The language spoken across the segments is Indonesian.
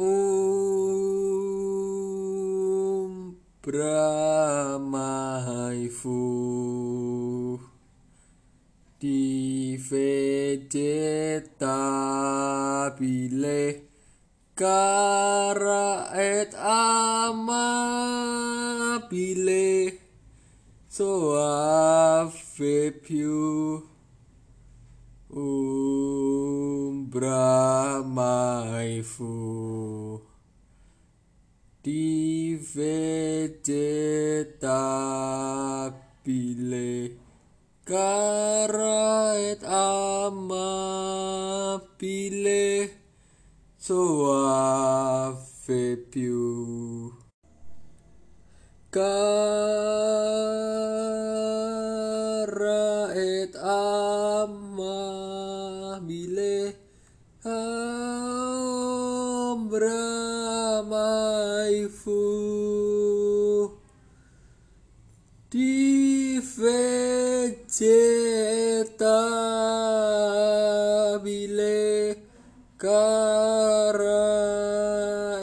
Um Bramai fu di vegetabile cara et amabile. Soave più umbra mai fu di vegetabile cara et amabile soave più et amabile ombra mai fu di vegetabile cara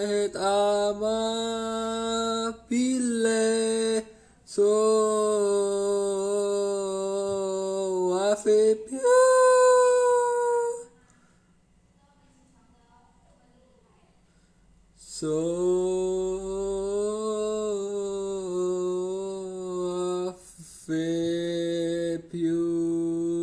et amabile so faith you